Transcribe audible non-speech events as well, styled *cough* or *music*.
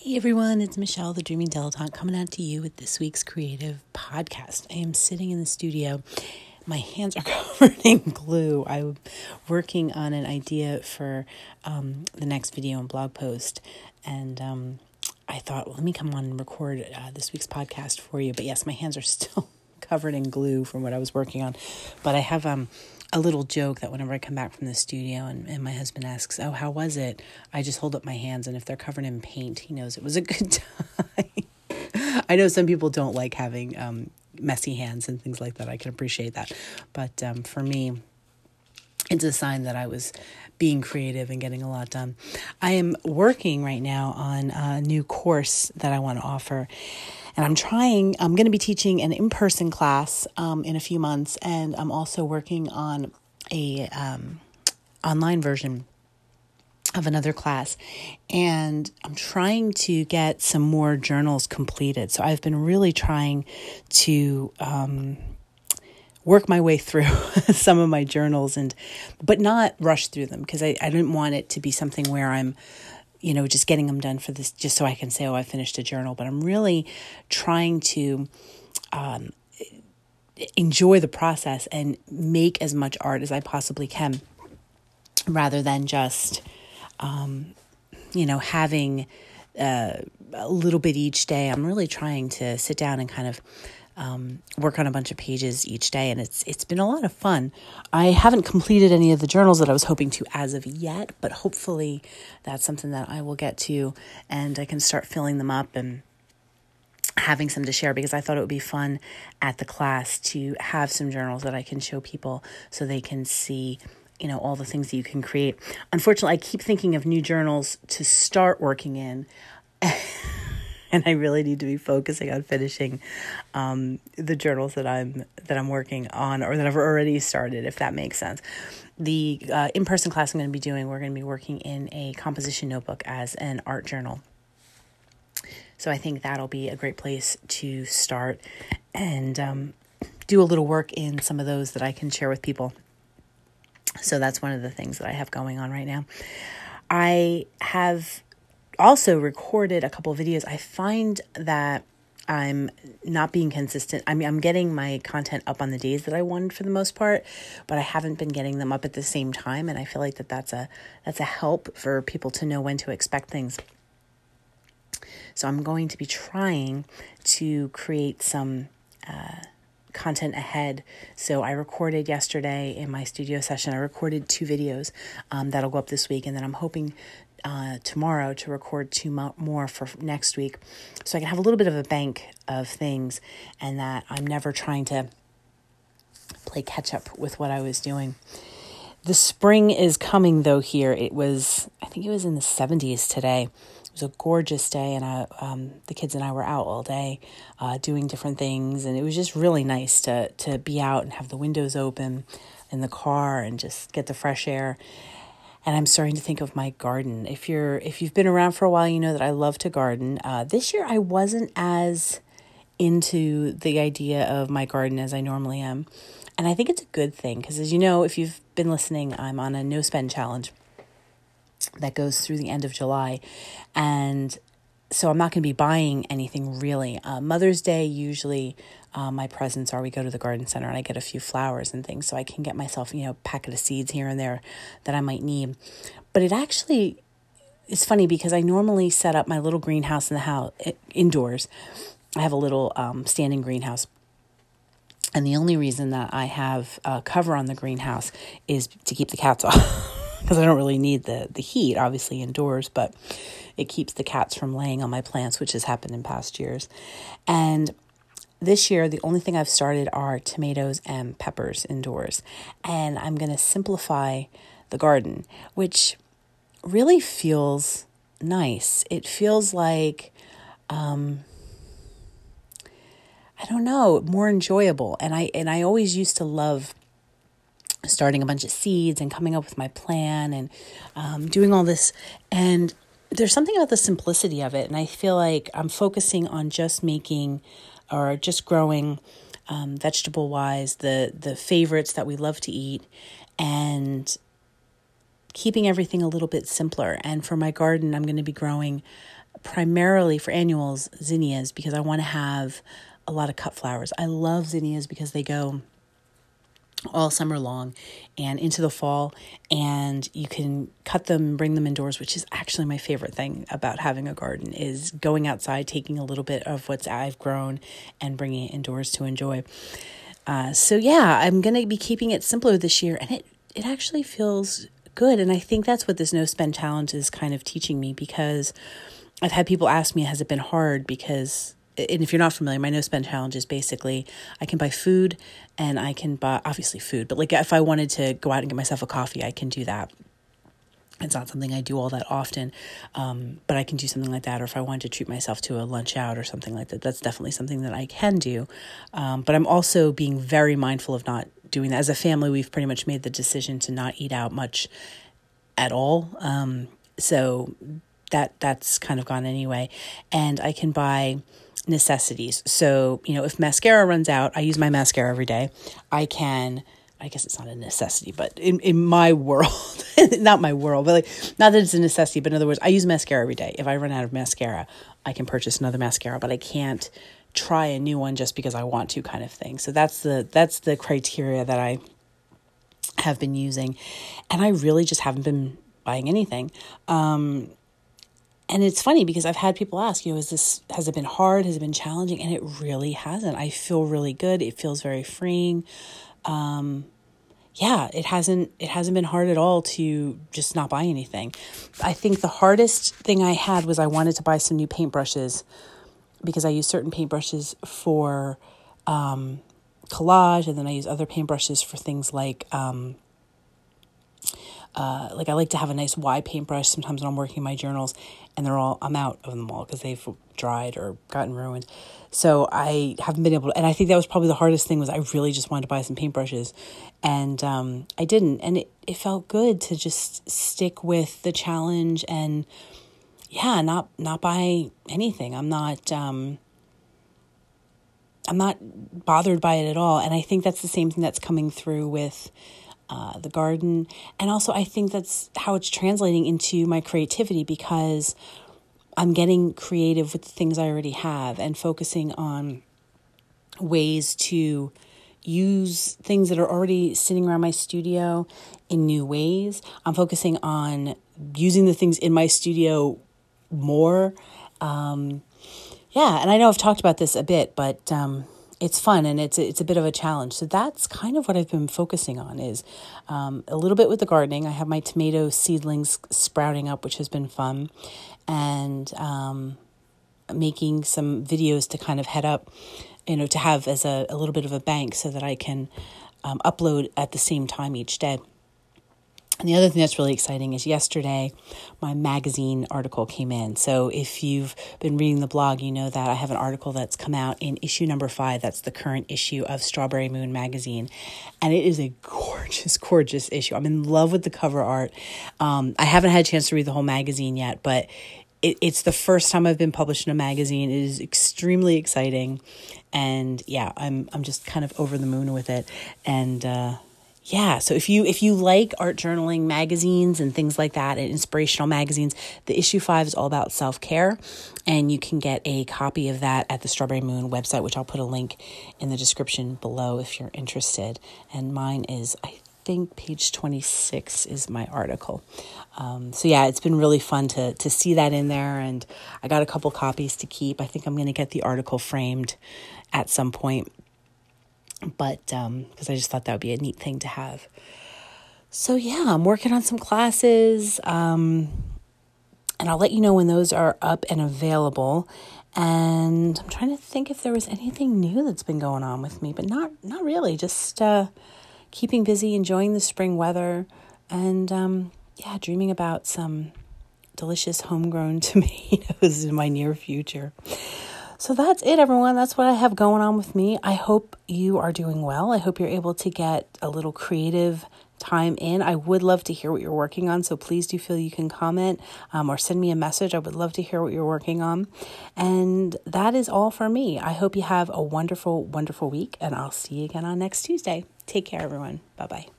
Hey everyone, it's Michelle, the Dreaming Dilettante, coming out to you with this week's creative podcast. I am sitting in the studio. My hands are *laughs* covered in glue. I'm working on an idea for um, the next video and blog post, and um, I thought, well, let me come on and record uh, this week's podcast for you. But yes, my hands are *laughs* still covered in glue from what I was working on. But I have um, a little joke that whenever I come back from the studio and, and my husband asks, Oh, how was it? I just hold up my hands, and if they're covered in paint, he knows it was a *laughs* good time. I know some people don't like having um, messy hands and things like that. I can appreciate that. But um, for me, it's a sign that I was being creative and getting a lot done. I am working right now on a new course that I want to offer. And I'm trying, I'm going to be teaching an in person class um, in a few months. And I'm also working on a um, online version of another class and I'm trying to get some more journals completed. So I've been really trying to um, work my way through *laughs* some of my journals and but not rush through them because I, I didn't want it to be something where I'm you know, just getting them done for this, just so I can say, oh, I finished a journal. But I'm really trying to um, enjoy the process and make as much art as I possibly can rather than just, um, you know, having uh, a little bit each day. I'm really trying to sit down and kind of um, work on a bunch of pages each day, and it's it's been a lot of fun. I haven't completed any of the journals that I was hoping to as of yet, but hopefully that's something that I will get to, and I can start filling them up and having some to share because I thought it would be fun at the class to have some journals that I can show people so they can see you know all the things that you can create. Unfortunately, I keep thinking of new journals to start working in. *laughs* *laughs* and I really need to be focusing on finishing um, the journals that I'm that I'm working on or that I've already started, if that makes sense. The uh, in person class I'm going to be doing, we're going to be working in a composition notebook as an art journal. So I think that'll be a great place to start and um, do a little work in some of those that I can share with people. So that's one of the things that I have going on right now. I have also recorded a couple videos. I find that I'm not being consistent. I mean, I'm getting my content up on the days that I wanted for the most part, but I haven't been getting them up at the same time, and I feel like that that's a that's a help for people to know when to expect things. So I'm going to be trying to create some uh, content ahead. So I recorded yesterday in my studio session. I recorded two videos um, that'll go up this week, and then I'm hoping uh, tomorrow to record two mo- more for next week so I can have a little bit of a bank of things and that I'm never trying to play catch up with what I was doing. The spring is coming though here. It was, I think it was in the 70s today. It was a gorgeous day, and I, um, the kids and I were out all day uh, doing different things, and it was just really nice to, to be out and have the windows open in the car and just get the fresh air and I'm starting to think of my garden. If you're if you've been around for a while, you know that I love to garden. Uh, this year I wasn't as into the idea of my garden as I normally am, and I think it's a good thing because, as you know, if you've been listening, I'm on a no spend challenge that goes through the end of July, and so I'm not going to be buying anything really. Uh, Mother's Day usually uh, my presents are we go to the garden center and I get a few flowers and things so I can get myself, you know, a packet of seeds here and there that I might need. But it actually is funny because I normally set up my little greenhouse in the house indoors. I have a little um, standing greenhouse. And the only reason that I have a cover on the greenhouse is to keep the cats *laughs* off. because I don't really need the, the heat, obviously, indoors, but it keeps the cats from laying on my plants, which has happened in past years. And this year, the only thing I've started are tomatoes and peppers indoors. And I'm going to simplify the garden, which really feels nice. It feels like, um, I don't know, more enjoyable. And I and I always used to love starting a bunch of seeds and coming up with my plan and um, doing all this. And there's something about the simplicity of it. And I feel like I'm focusing on just making or just growing um, vegetable wise the the favorites that we love to eat and keeping everything a little bit simpler and for my garden i'm going to be growing primarily for annuals zinnias because I want to have a lot of cut flowers. I love zinnias because they go all summer long and into the fall and you can cut them bring them indoors which is actually my favorite thing about having a garden is going outside taking a little bit of what's i've grown and bringing it indoors to enjoy. Uh, so yeah i'm going to be keeping it simpler this year and it it actually feels good and i think that's what this no spend challenge is kind of teaching me because i've had people ask me has it been hard? Because and if you're not familiar, my no spend challenge is basically I can buy food and I can buy obviously food, but like if I wanted to go out and get myself a coffee, I can do that. It's not something I do all that often, um, but I can do something like that. Or if I wanted to treat myself to a lunch out or something like that, that's definitely something that I can do. Um, but I'm also being very mindful of not doing that. As a family, we've pretty much made the decision to not eat out much at all. Um, so that that's kind of gone anyway, and I can buy necessities. So, you know, if mascara runs out, I use my mascara every day. I can I guess it's not a necessity, but in, in my world, *laughs* not my world, but like, not that it's a necessity, but in other words, I use mascara every day. If I run out of mascara, I can purchase another mascara, but I can't try a new one just because I want to kind of thing. So that's the, that's the criteria that I have been using. And I really just haven't been buying anything. Um, and it's funny because I've had people ask, you know, is this has it been hard? Has it been challenging? And it really hasn't. I feel really good. It feels very freeing. Um, yeah, it hasn't it hasn't been hard at all to just not buy anything. I think the hardest thing I had was I wanted to buy some new paintbrushes because I use certain paintbrushes for um, collage, and then I use other paintbrushes for things like um, uh, like I like to have a nice wide paintbrush sometimes when I'm working my journals, and they're all I'm out of them all because they've dried or gotten ruined. So I haven't been able to, and I think that was probably the hardest thing was I really just wanted to buy some paintbrushes, and um, I didn't, and it it felt good to just stick with the challenge and yeah, not not buy anything. I'm not. Um, I'm not bothered by it at all. And I think that's the same thing that's coming through with uh, the garden. And also, I think that's how it's translating into my creativity because I'm getting creative with the things I already have and focusing on ways to use things that are already sitting around my studio in new ways. I'm focusing on using the things in my studio more. Um, yeah, and I know I've talked about this a bit, but um, it's fun and it's it's a bit of a challenge. So that's kind of what I've been focusing on is um, a little bit with the gardening. I have my tomato seedlings sprouting up, which has been fun, and um, making some videos to kind of head up, you know, to have as a, a little bit of a bank so that I can um, upload at the same time each day. And the other thing that's really exciting is yesterday my magazine article came in. So if you've been reading the blog, you know that I have an article that's come out in issue number five. That's the current issue of Strawberry Moon magazine. And it is a gorgeous, *laughs* gorgeous issue. I'm in love with the cover art. Um, I haven't had a chance to read the whole magazine yet, but it, it's the first time I've been published in a magazine. It is extremely exciting. And yeah, I'm, I'm just kind of over the moon with it. And, uh, yeah so if you if you like art journaling magazines and things like that and inspirational magazines the issue 5 is all about self-care and you can get a copy of that at the strawberry moon website which i'll put a link in the description below if you're interested. And mine is i think page 26 is my article. Um, so yeah it's been really fun to to see that in there and i got a couple copies to keep. I think i'm going to get the article framed at some point but because um, I just thought that would be a neat thing to have. So yeah, I'm working on some classes, um, and I'll let you know when those are up and available. And I'm trying to think if there was anything new that's been going on with me, but not not really. Just uh, keeping busy, enjoying the spring weather, and um, yeah, dreaming about some delicious homegrown *laughs* tomatoes in my near future. So that's it, everyone. That's what I have going on with me. I hope you are doing well. I hope you're able to get a little creative time in. I would love to hear what you're working on, so please do feel you can comment um, or send me a message. I would love to hear what you're working on. And that is all for me. I hope you have a wonderful, wonderful week, and I'll see you again on next Tuesday. Take care, everyone. Bye bye.